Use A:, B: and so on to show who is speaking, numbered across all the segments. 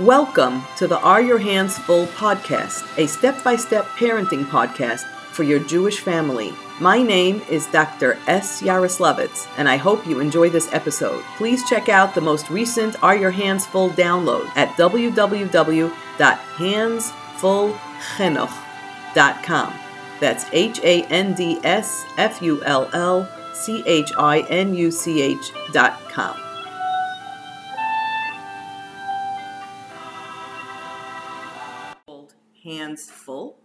A: Welcome to the Are Your Hands Full podcast, a step by step parenting podcast for your Jewish family. My name is Dr. S. Yaroslavitz, and I hope you enjoy this episode. Please check out the most recent Are Your Hands Full download at www.handsfullchinuch.com. That's H A N D S F U L L C H I N U C H dot com. Hands Full,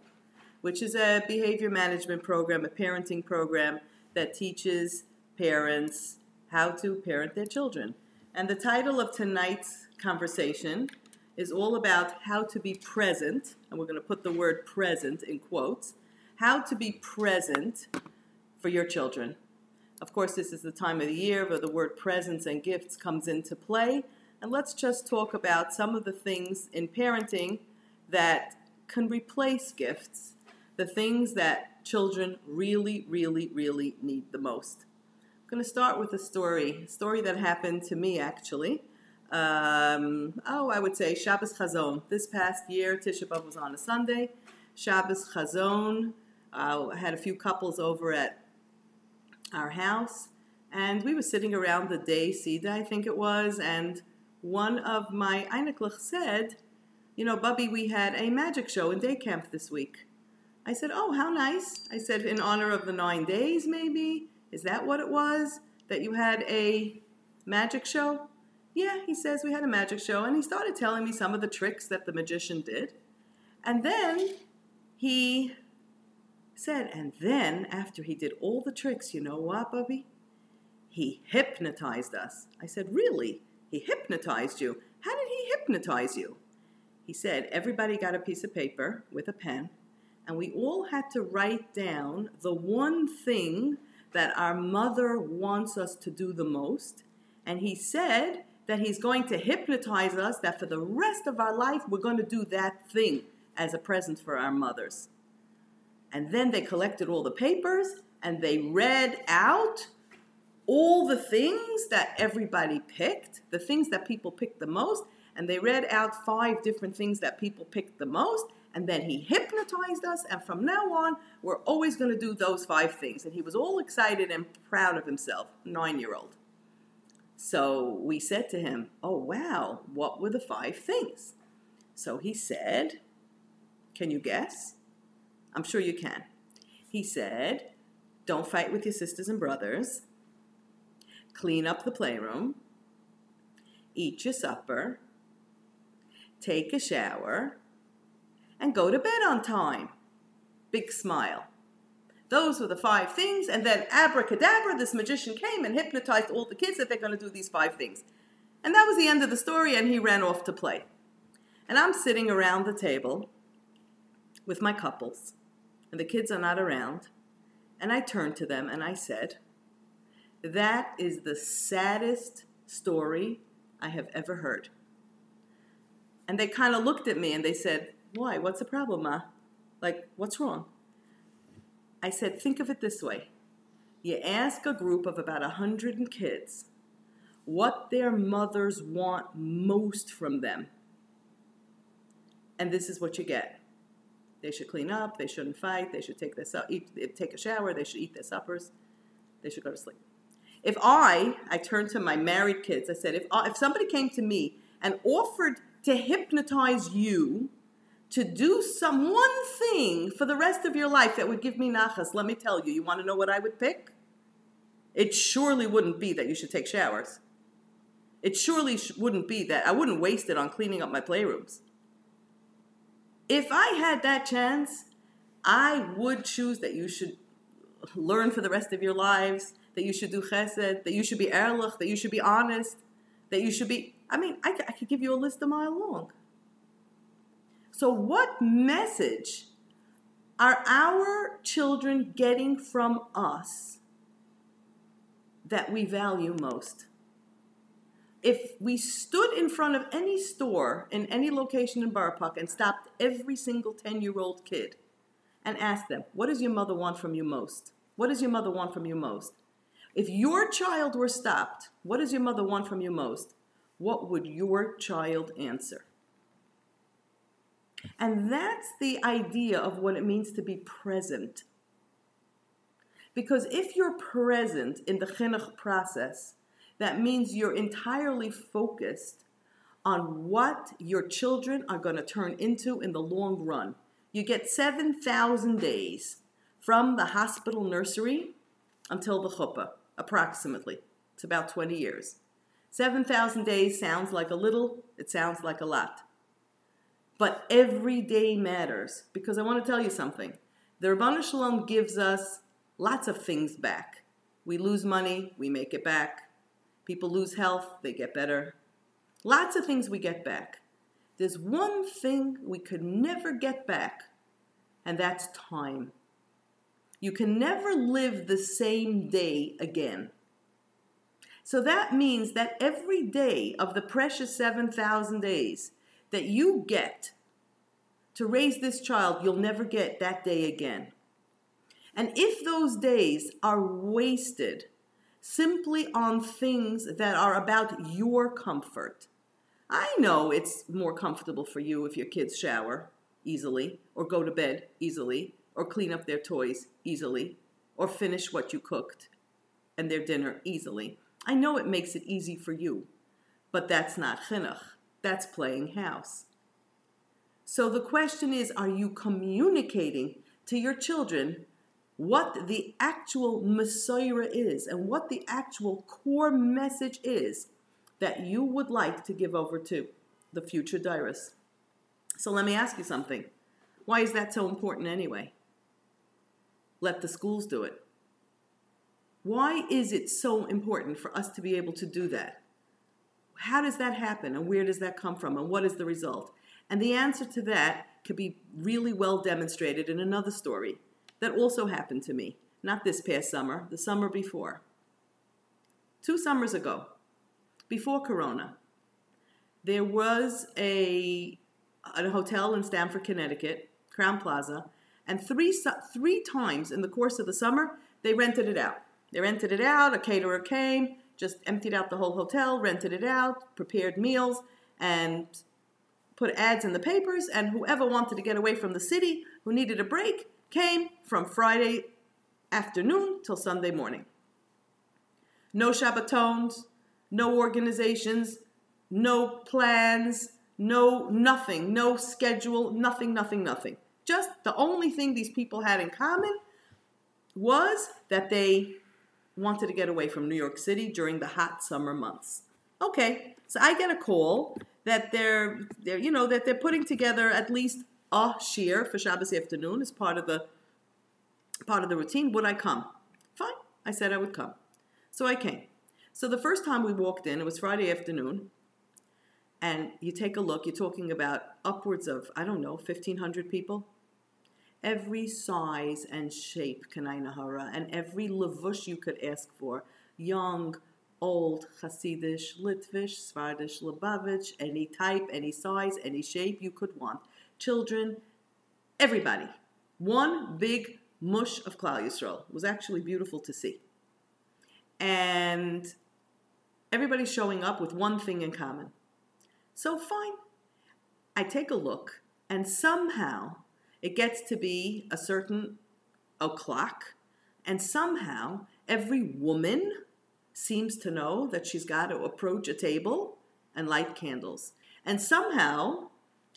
A: which is a behavior management program, a parenting program that teaches parents how to parent their children. And the title of tonight's conversation is all about how to be present, and we're going to put the word present in quotes, how to be present for your children. Of course, this is the time of the year where the word presents and gifts comes into play. And let's just talk about some of the things in parenting that can replace gifts, the things that children really, really, really need the most. I'm going to start with a story, a story that happened to me actually. Um, oh, I would say Shabbos Chazon. This past year, Tisha B'Av was on a Sunday. Shabbos Chazon. Uh, I had a few couples over at our house, and we were sitting around the day Sida, I think it was, and one of my Einiglich said, you know, Bubby, we had a magic show in day camp this week. I said, oh, how nice. I said, in honor of the nine days, maybe? Is that what it was? That you had a magic show? Yeah, he says, we had a magic show. And he started telling me some of the tricks that the magician did. And then he said, and then after he did all the tricks, you know what, Bubby? He hypnotized us. I said, really? He hypnotized you? How did he hypnotize you? He said, everybody got a piece of paper with a pen, and we all had to write down the one thing that our mother wants us to do the most. And he said that he's going to hypnotize us, that for the rest of our life, we're going to do that thing as a present for our mothers. And then they collected all the papers and they read out all the things that everybody picked, the things that people picked the most, and they read out five different things that people picked the most. And then he hypnotized us, and from now on, we're always going to do those five things. And he was all excited and proud of himself, nine year old. So we said to him, Oh, wow, what were the five things? So he said, Can you guess? I'm sure you can. He said, Don't fight with your sisters and brothers, clean up the playroom, eat your supper, take a shower, and go to bed on time. Big smile. Those were the five things, and then abracadabra, this magician came and hypnotized all the kids that they're going to do these five things. And that was the end of the story, and he ran off to play. And I'm sitting around the table with my couples, and the kids are not around. And I turned to them and I said, That is the saddest story I have ever heard. And they kind of looked at me and they said, Why? What's the problem, Ma? Like, what's wrong? I said, Think of it this way. You ask a group of about a hundred kids what their mothers want most from them. And this is what you get. They should clean up. They shouldn't fight. They should take their su- uh, eat, take a shower. They should eat their suppers. They should go to sleep. If I, I turned to my married kids. I said, if uh, if somebody came to me and offered to hypnotize you to do some one thing for the rest of your life that would give me nachas, let me tell you, you want to know what I would pick? It surely wouldn't be that you should take showers. It surely sh- wouldn't be that I wouldn't waste it on cleaning up my playrooms if I had that chance, I would choose that you should learn for the rest of your lives, that you should do chesed, that you should be erlich, that you should be honest, that you should be. I mean, I, I could give you a list a mile long. So, what message are our children getting from us that we value most? if we stood in front of any store in any location in Park and stopped every single 10 year old kid and asked them, What does your mother want from you most? What does your mother want from you most? If your child were stopped, what does your mother want from you most? What would your child answer? And that's the idea of what it means to be present. Because if you're present in the chinuch process, that means you're entirely focused on what your children are going to turn into in the long run. You get 7,000 days from the hospital nursery until the chuppah, approximately. It's about 20 years. 7,000 days sounds like a little, it sounds like a lot. But every day matters because I want to tell you something. The Ribbono Shel Olam gives us lots of things back. We lose money, we make it back. People lose health, they get better. Lots of things we get back. There's one thing we could never get back, and that's time. You can never live the same day again. So that means that every day of the precious 7,000 days that you get to raise this child, you'll never get that day again. And if those days are wasted simply on things that are about your comfort, I know it's more comfortable for you if your kids shower easily, or go to bed easily, or clean up their toys easily, or finish what you cooked and their dinner easily. I know it makes it easy for you, but that's not chinuch. That's playing house. So the question is are you communicating to your children what the actual Mesirah is and what the actual core message is that you would like to give over to the future Dairis? So let me ask you something. Why is that so important anyway? Let the schools do it. Why is it so important for us to be able to do that? How does that happen and where does that come from and what is the result? And the answer to that could be really well demonstrated in another story that also happened to me, not this past summer, the summer before. Two summers ago, before Corona, there was a, a hotel in Stamford, Connecticut, Crowne Plaza, and three, three times in the course of the summer, they rented it out. They rented it out, a caterer came, just emptied out the whole hotel, rented it out, prepared meals, and put ads in the papers. And whoever wanted to get away from the city, who needed a break, came from Friday afternoon till Sunday morning. No Shabbatones, no organizations, no plans, no nothing, no schedule, nothing, nothing, nothing. Just the only thing these people had in common was that they wanted to get away from New York City during the hot summer months. Okay, so I get a call that they're, they're you know, that they're putting together at least a shiur for Shabbos afternoon as part of the part of the routine. Would I come? Fine. I said I would come. So I came. So the first time we walked in, it was Friday afternoon, and you take a look, you're talking about upwards of, I don't know, 1,500 people every size and shape, Kanai Nahara, and every levush you could ask for. Young, old, Hasidish, Litvish, Sfardish, Lubavitch, any type, any size, any shape you could want. Children, everybody. One big mush of Klal Yisrael. It was actually beautiful to see. And everybody's showing up with one thing in common. So fine. I take a look, and somehow it gets to be a certain o'clock, and somehow every woman seems to know that she's got to approach a table and light candles. And somehow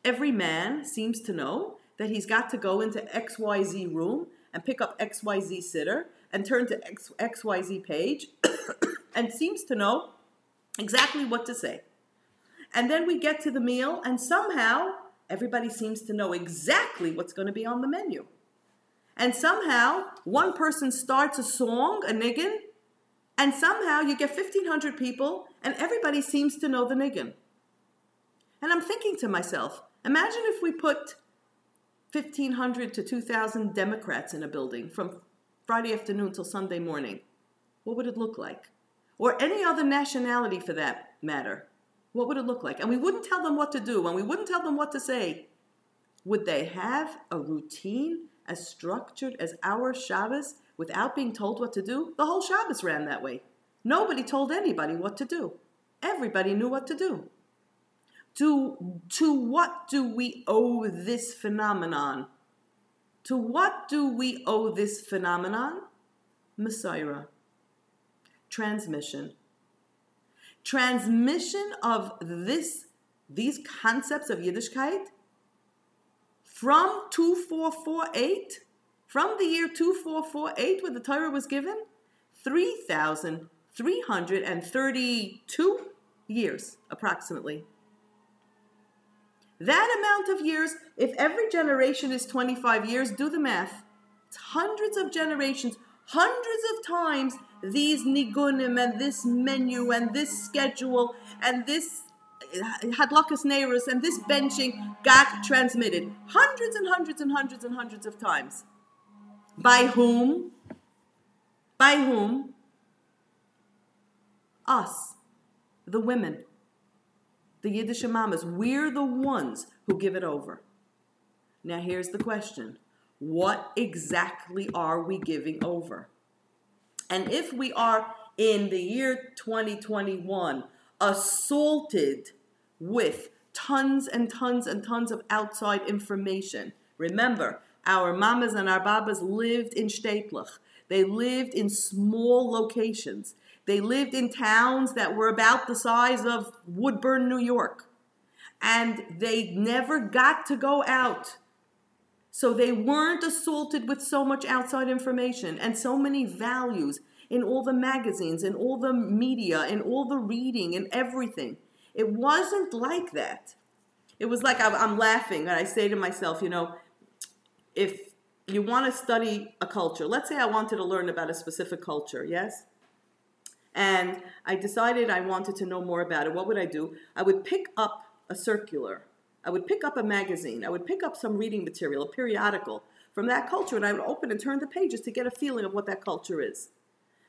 A: every man seems to know that he's got to go into XYZ room and pick up XYZ siddur and turn to X, XYZ page and seems to know exactly what to say. And then we get to the meal, and somehow everybody seems to know exactly what's going to be on the menu. And somehow, one person starts a song, a niggin, and somehow you get 1,500 people, and everybody seems to know the niggin. And I'm thinking to myself, imagine if we put 1,500 to 2,000 Democrats in a building from Friday afternoon till Sunday morning. What would it look like? Or any other nationality for that matter what would it look like? And we wouldn't tell them what to do, and we wouldn't tell them what to say. Would they have a routine as structured as our Shabbos without being told what to do? The whole Shabbos ran that way. Nobody told anybody what to do. Everybody knew what to do. To, to what do we owe this phenomenon? To what do we owe this phenomenon? Mesirah. Transmission. Transmission of this, these concepts of Yiddishkeit from 2448, from the year 2448 when the Torah was given, 3,332 years approximately. That amount of years, if every generation is 25 years, do the math. It's hundreds of generations, hundreds of times these nigunim and this menu and this schedule and this uh, hadlakas neirus and this benching got transmitted hundreds and hundreds and hundreds and hundreds of times. By whom? By whom? Us, the women the Yiddish mamas. We're the ones who give it over. Now, here's the question What exactly are we giving over? And if we are in the year 2021 assaulted with tons and tons and tons of outside information, remember, our mamas and our babas lived in Shtetlach. They lived in small locations. They lived in towns that were about the size of Woodbourne, New York. And they never got to go out. So they weren't assaulted with so much outside information and so many values in all the magazines, in all the media, in all the reading, and everything. It wasn't like that. It was like I'm laughing and I say to myself, you know, if you want to study a culture, let's say I wanted to learn about a specific culture, yes? and I decided I wanted to know more about it. What would I do? I would pick up a circular, I would pick up a magazine, I would pick up some reading material, a periodical from that culture, and I would open and turn the pages to get a feeling of what that culture is.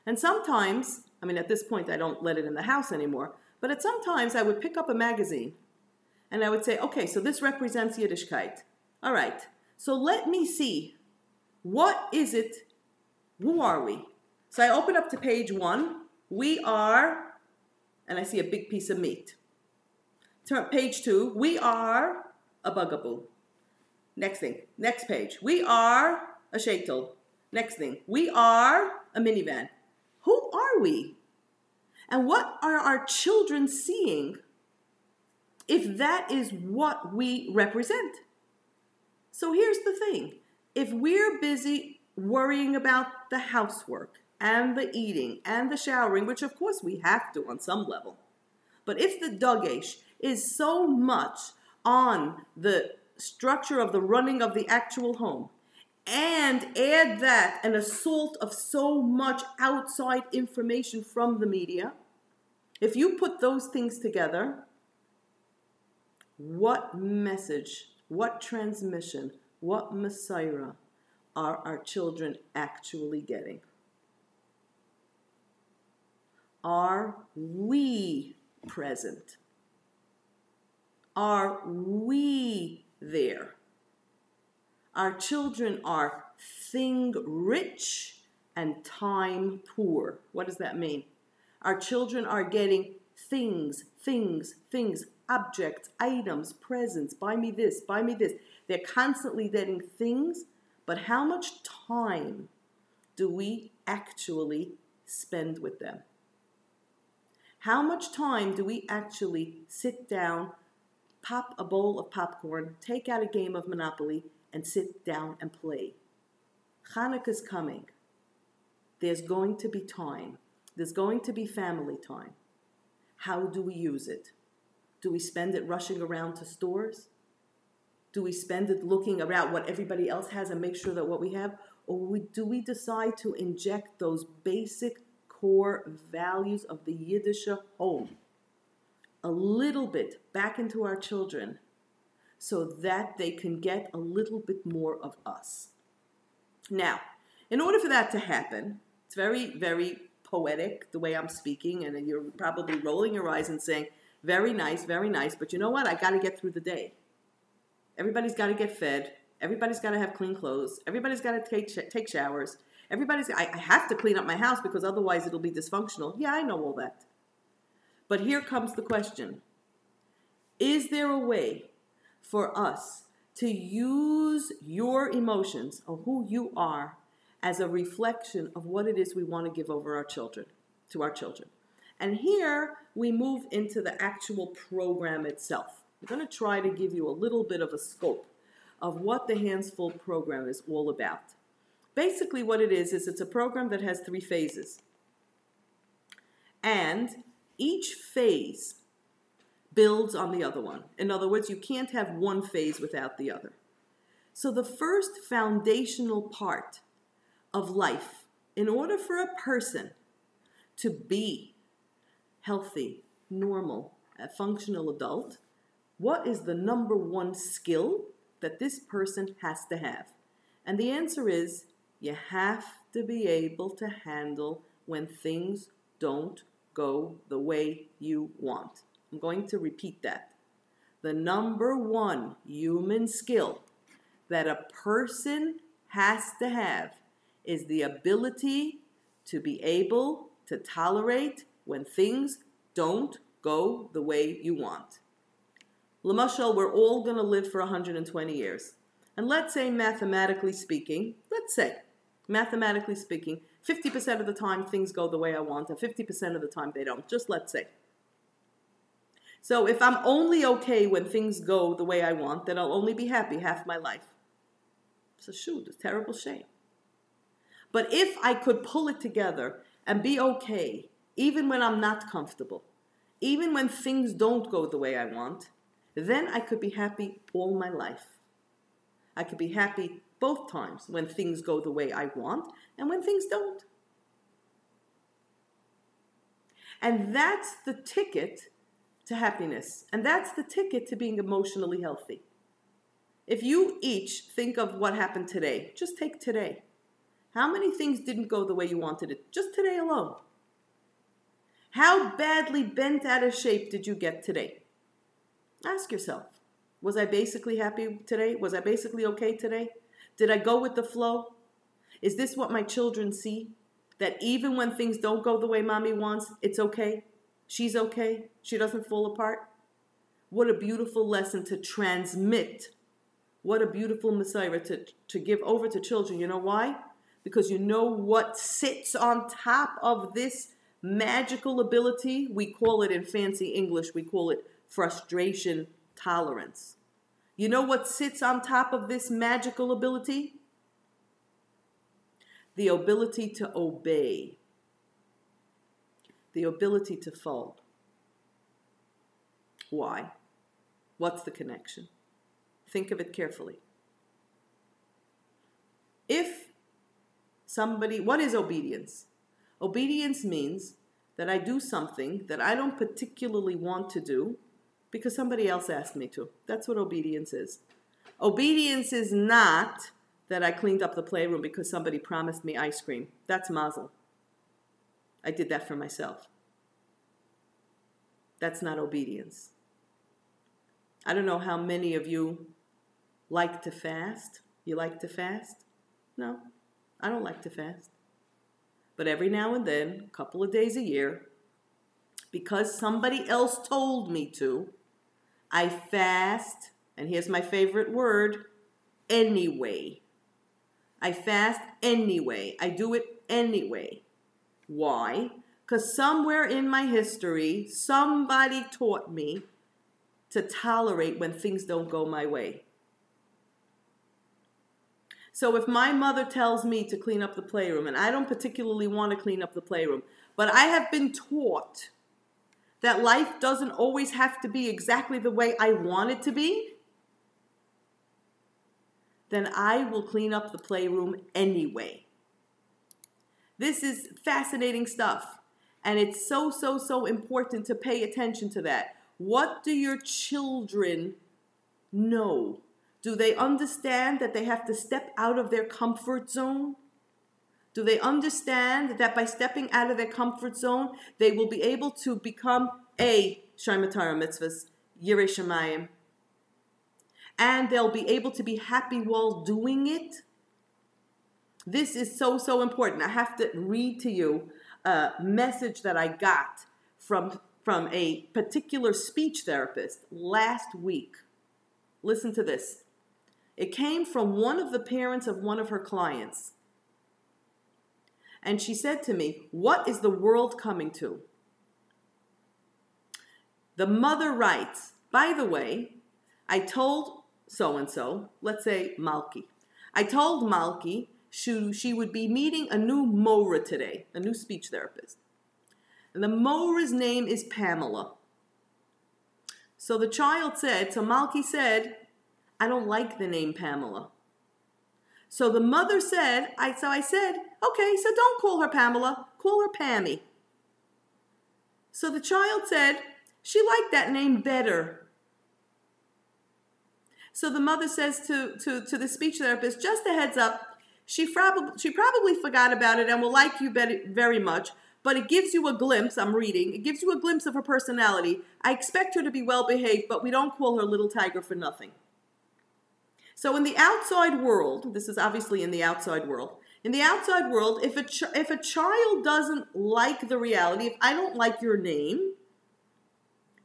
A: And sometimes, I mean, at this point, I don't let it in the house anymore, but at sometimes I would pick up a magazine and I would say, okay, so this represents Yiddishkeit. All right, so let me see. What is it? Who are we? So I open up to page one we are, and I see a big piece of meat. Turn page two. We are a bugaboo. Next thing, next page. We are a shaitel. Next thing, we are a minivan. Who are we? And what are our children seeing if that is what we represent? So here's the thing if we're busy worrying about the housework, and the eating and the showering, which of course we have to on some level. But if the dagesh is so much on the structure of the running of the actual home, and add that an assault of so much outside information from the media, if you put those things together, what message, what transmission, what Mesirah are our children actually getting? Are we present? Are we there? Our children are thing rich and time poor. What does that mean? Our children are getting things, things, things, objects, items, presents. Buy me this, buy me this. They're constantly getting things, but how much time do we actually spend with them? How much time do we actually sit down, pop a bowl of popcorn, take out a game of Monopoly, and sit down and play? Hanukkah's coming. There's going to be time. There's going to be family time. How do we use it? Do we spend it rushing around to stores? Do we spend it looking around what everybody else has and make sure that what we have? Or do we decide to inject those basic core values of the Yiddish home a little bit back into our children so that they can get a little bit more of us. Now, in order for that to happen, it's very, very poetic the way I'm speaking, and you're probably rolling your eyes and saying, very nice, very nice, but you know what? I got to get through the day. Everybody's got to get fed. Everybody's got to have clean clothes. Everybody's got to take, take showers. Everybody's, I, I have to clean up my house because otherwise it'll be dysfunctional. Yeah, I know all that. But here comes the question Is there a way for us to use your emotions or who you are as a reflection of what it is we want to give over our children, to our children? And here we move into the actual program itself. I'm going to try to give you a little bit of a scope of what the Hands Full program is all about. Basically, what it is, is it's a program that has three phases. And each phase builds on the other one. In other words, you can't have one phase without the other. So, the first foundational part of life, in order for a person to be healthy, normal, a functional adult, what is the number one skill that this person has to have? And the answer is you have to be able to handle when things don't go the way you want. I'm going to repeat that. The number one human skill that a person has to have is the ability to be able to tolerate when things don't go the way you want. Lamashal, we're all going to live for 120 years. And let's say, mathematically speaking, let's say, mathematically speaking, 50% of the time things go the way I want, and 50% of the time they don't. Just let's say. So if I'm only okay when things go the way I want, then I'll only be happy half my life. It's a shoot, it's a terrible shame. But if I could pull it together and be okay, even when I'm not comfortable, even when things don't go the way I want, then I could be happy all my life. I could be happy both times when things go the way I want and when things don't. And that's the ticket to happiness. And that's the ticket to being emotionally healthy. If you each think of what happened today, just take today. How many things didn't go the way you wanted it? Just today alone. How badly bent out of shape did you get today? Ask yourself Was I basically happy today? Was I basically okay today? Did I go with the flow? Is this what my children see? That even when things don't go the way mommy wants, it's okay? She's okay. She doesn't fall apart. What a beautiful lesson to transmit. What a beautiful Mesirah to, to give over to children. You know why? Because you know what sits on top of this magical ability? We call it in fancy English, we call it frustration tolerance. You know what sits on top of this magical ability? The ability to obey the ability to fold. Why? What's the connection? Think of it carefully. If somebody, what is obedience? Obedience means that I do something that I don't particularly want to do because somebody else asked me to. That's what obedience is. Obedience is not that I cleaned up the playroom because somebody promised me ice cream. That's mazel. I did that for myself. That's not obedience. I don't know how many of you like to fast. You like to fast? No, I don't like to fast. But every now and then, a couple of days a year, because somebody else told me to, I fast, and here's my favorite word anyway. I fast anyway. I do it anyway. Why? Because somewhere in my history, somebody taught me to tolerate when things don't go my way. So if my mother tells me to clean up the playroom, and I don't particularly want to clean up the playroom, but I have been taught that life doesn't always have to be exactly the way I want it to be, then I will clean up the playroom anyway. This is fascinating stuff. And it's so, so, so important to pay attention to that. What do your children know? Do they understand that they have to step out of their comfort zone? Do they understand that by stepping out of their comfort zone, they will be able to become a Shaimatara mitzvahs, Yirei Shemayim, and they'll be able to be happy while doing it? This is so, so important. I have to read to you a message that I got from from a particular speech therapist last week. Listen to this. It came from one of the parents of one of her clients. And she said to me, What is the world coming to? The mother writes, By the way, I told so and so, let's say Malki. I told Malki she, she would be meeting a new Mora today, a new speech therapist. And the Mora's name is Pamela. So the child said, so Malki said, I don't like the name Pamela. So the mother said, I so I said, okay, so don't call her Pamela, call her Pammy. So the child said, she liked that name better. So the mother says to, to, to the speech therapist, just a heads up, she, prob- she probably forgot about it and will like you very much, but it gives you a glimpse, I'm reading, it gives you a glimpse of her personality. I expect her to be well behaved, but we don't call her little tiger for nothing. So, in the outside world, this is obviously in the outside world. In the outside world, if a, ch- if a child doesn't like the reality, if I don't like your name,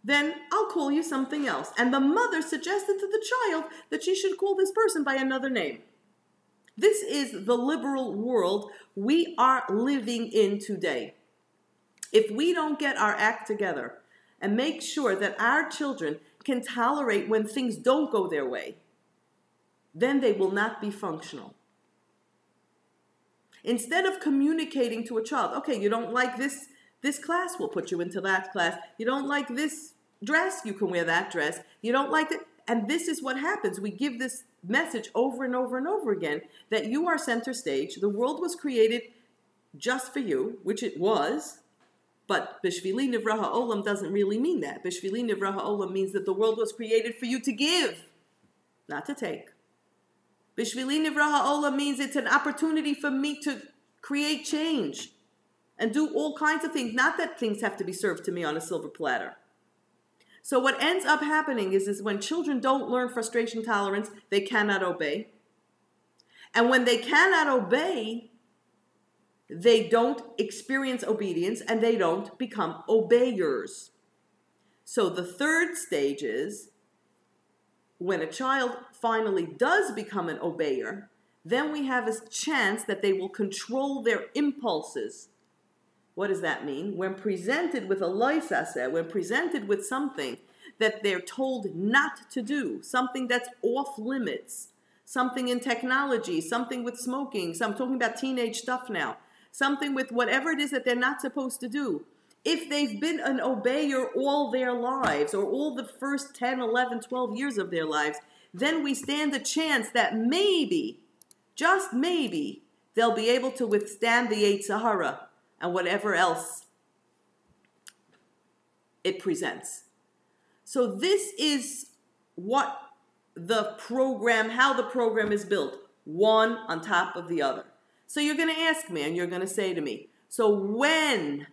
A: then I'll call you something else. And the mother suggested to the child that she should call this person by another name. This is the liberal world we are living in today. If we don't get our act together and make sure that our children can tolerate when things don't go their way, then they will not be functional. Instead of communicating to a child, okay, you don't like this this class, we'll put you into that class. You don't like this dress, you can wear that dress. You don't like it, and this is what happens. We give this message over and over and over again that you are center stage. The world was created just for you, which it was. But Bishvili Nivra Olam doesn't really mean that. Bishvili Nivra Olam means that the world was created for you to give, not to take. Bishvili Nivra Olam means it's an opportunity for me to create change and do all kinds of things. Not that things have to be served to me on a silver platter. So what ends up happening is, is when children don't learn frustration tolerance, they cannot obey. And when they cannot obey, they don't experience obedience and they don't become obeyers. So the third stage is when a child finally does become an obeyer, then we have a chance that they will control their impulses. What does that mean? When presented with a life when presented with something that they're told not to do, something that's off limits, something in technology, something with smoking, so I'm talking about teenage stuff now something with whatever it is that they're not supposed to do. If they've been an obeyer all their lives or all the first 10, 11, 12 years of their lives, then we stand a chance that maybe, just maybe, they'll be able to withstand the Yetzer Hara and whatever else it presents. So, this is what the program, how the program is built, one on top of the other. So you're going to ask me and you're going to say to me, so when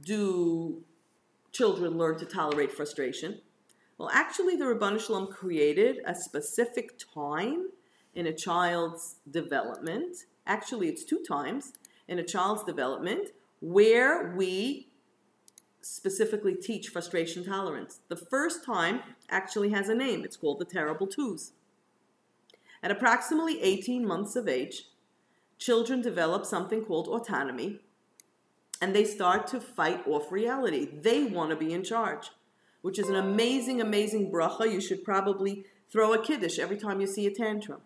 A: do children learn to tolerate frustration? Well, actually, the Ribbono Shel Olam created a specific time in a child's development. Actually, it's two times in a child's development where we specifically teach frustration tolerance. The first time actually has a name. It's called the terrible twos. At approximately 18 months of age, children develop something called autonomy and they start to fight off reality. They want to be in charge, which is an amazing, amazing bracha. You should probably throw a kiddush every time you see a tantrum.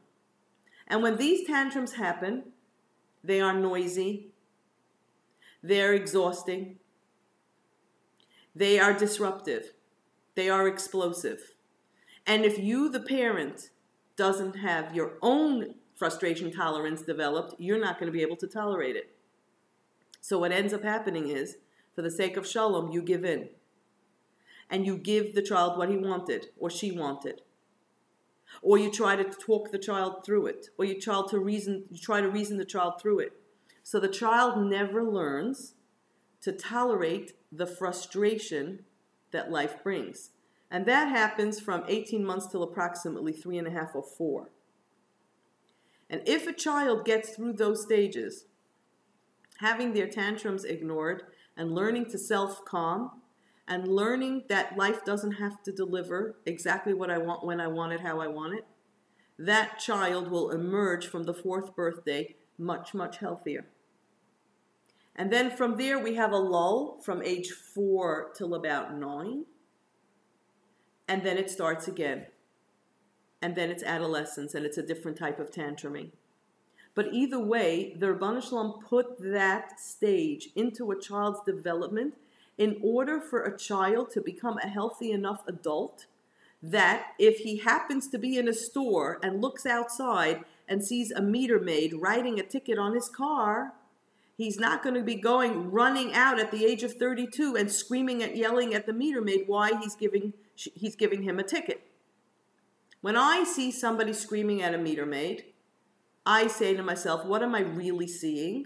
A: And when these tantrums happen, they are noisy, they're exhausting, they are disruptive, they are explosive. And if you, the parent, doesn't have your own frustration tolerance developed, you're not going to be able to tolerate it. So what ends up happening is, for the sake of shalom, you give in. And you give the child what he wanted or she wanted. Or you try to talk the child through it. Or you child to reason you try to reason the child through it. So the child never learns to tolerate the frustration that life brings. And that happens from 18 months till approximately three and a half or four. And if a child gets through those stages, having their tantrums ignored and learning to self calm and learning that life doesn't have to deliver exactly what I want when I want it, how I want it, that child will emerge from the fourth birthday much, much healthier. And then from there, we have a lull from age four till about nine. And then it starts again. And then it's adolescence, and it's a different type of tantruming. But either way, the Ribbono Shel Olam put that stage into a child's development in order for a child to become a healthy enough adult that if he happens to be in a store and looks outside and sees a meter maid writing a ticket on his car, He's not going to be going running out at the age of 32 and screaming and yelling at the meter maid why he's giving he's giving him a ticket. When I see somebody screaming at a meter maid, I say to myself, what am I really seeing?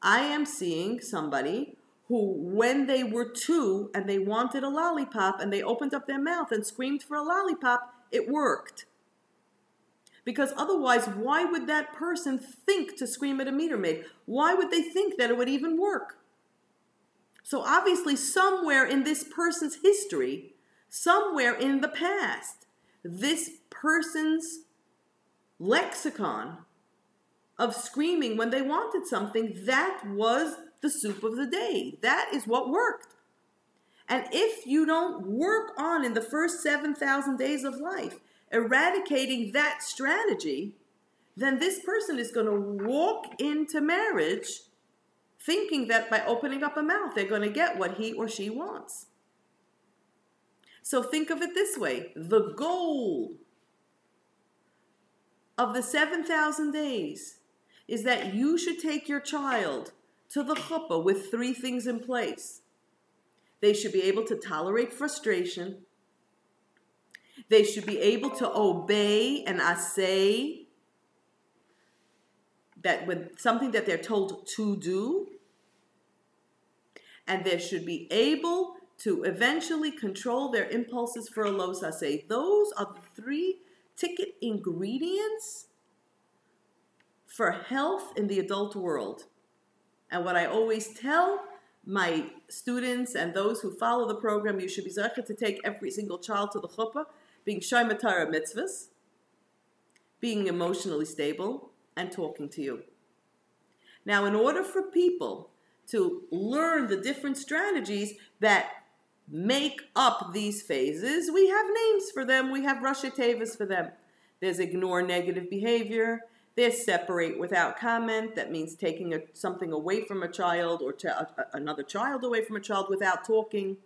A: I am seeing somebody who, when they were two and they wanted a lollipop and they opened up their mouth and screamed for a lollipop, it worked. Because otherwise, why would that person think to scream at a meter maid? Why would they think that it would even work? So, obviously, somewhere in this person's history, somewhere in the past, this person's lexicon of screaming when they wanted something, that was the soup of the day. That is what worked. And if you don't work on in the first 7,000 days of life, eradicating that strategy, then this person is going to walk into marriage thinking that by opening up a mouth, they're going to get what he or she wants. So think of it this way the goal of the 7,000 days is that you should take your child to the chuppah with three things in place. They should be able to tolerate frustration. They should be able to obey and assay that with something that they're told to do. And they should be able to eventually control their impulses for a lo saseh. Those are the three ticket ingredients for health in the adult world. And what I always tell my students and those who follow the program, you should be zeichet to take every single child to the chuppah being Shai Torah mitzvahs, being emotionally stable, and talking to you. Now, in order for people to learn the different strategies that make up these phases, we have names for them, we have Rashi Tevas for them. There's ignore negative behavior, there's separate without comment, that means taking a, something away from a child or ch- another child away from a child without talking.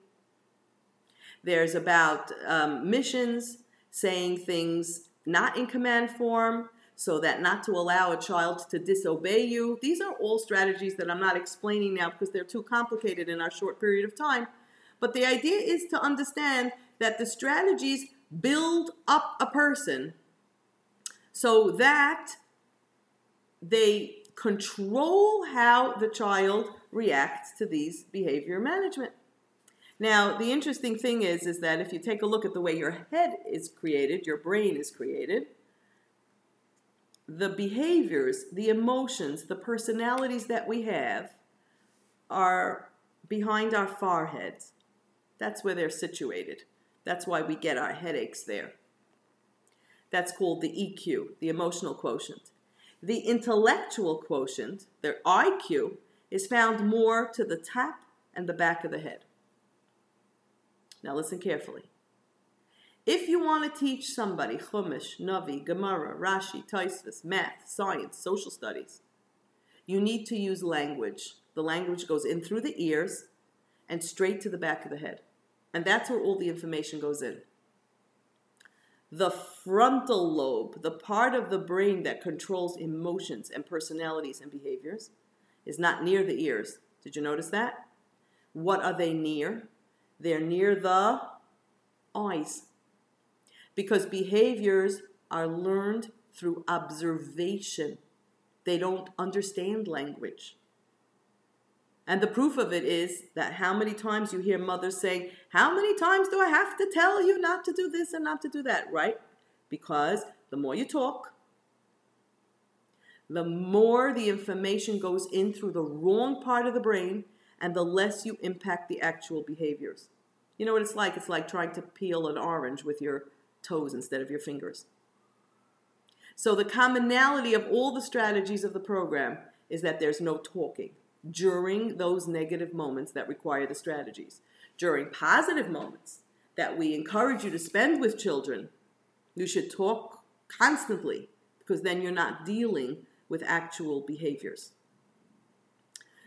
A: There's about um, missions, saying things not in command form, so that not to allow a child to disobey you. These are all strategies that I'm not explaining now because they're too complicated in our short period of time. But the idea is to understand that the strategies build up a person so that they control how the child reacts to these behavior management. Now, the interesting thing is, is that if you take a look at the way your head is created, your brain is created, the behaviors, the emotions, the personalities that we have are behind our foreheads. That's where they're situated. That's why we get our headaches there. That's called the EQ, the emotional quotient. The intellectual quotient, their IQ, is found more to the top and the back of the head. Now listen carefully. If you want to teach somebody Chumash, Navi, Gemara, Rashi, Tosfos, math, science, social studies, you need to use language. The language goes in through the ears and straight to the back of the head. And that's where all the information goes in. The frontal lobe, the part of the brain that controls emotions and personalities and behaviors, is not near the ears. Did you notice that? What are they near? They're near the eyes. Because behaviors are learned through observation. They don't understand language. And the proof of it is that how many times you hear mothers saying, How many times do I have to tell you not to do this and not to do that, right? Because the more you talk, the more the information goes in through the wrong part of the brain and the less you impact the actual behaviors. You know what it's like? It's like trying to peel an orange with your toes instead of your fingers. So, the commonality of all the strategies of the program is that there's no talking during those negative moments that require the strategies. During positive moments that we encourage you to spend with children, you should talk constantly because then you're not dealing with actual behaviors.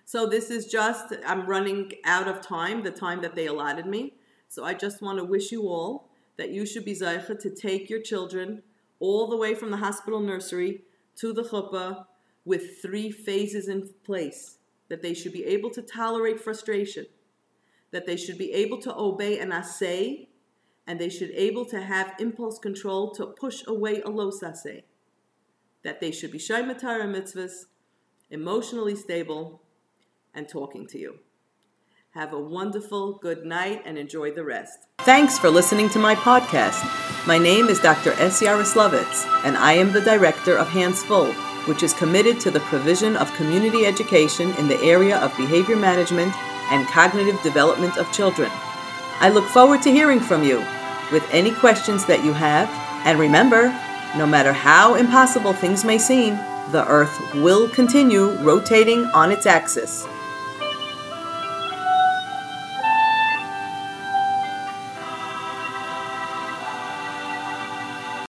A: So this is just, I'm running out of time, the time that they allotted me. So I just want to wish you all that you should be zaycha to take your children all the way from the hospital nursery to the chuppah with three phases in place. That they should be able to tolerate frustration, that they should be able to obey an asay, and they should be able to have impulse control to push away a los asay. That they should be shaymatara mitzvahs, emotionally stable, and talking to you. Have a wonderful good night and enjoy the rest. Thanks for listening to my podcast. My name is Dr. S. Yaroslavitz, and I am the director of Hands Full, which is committed to the provision of community education in the area of behavior management and cognitive development of children. I look forward to hearing from you with any questions that you have, and remember, no matter how impossible things may seem, the Earth will continue rotating on its axis.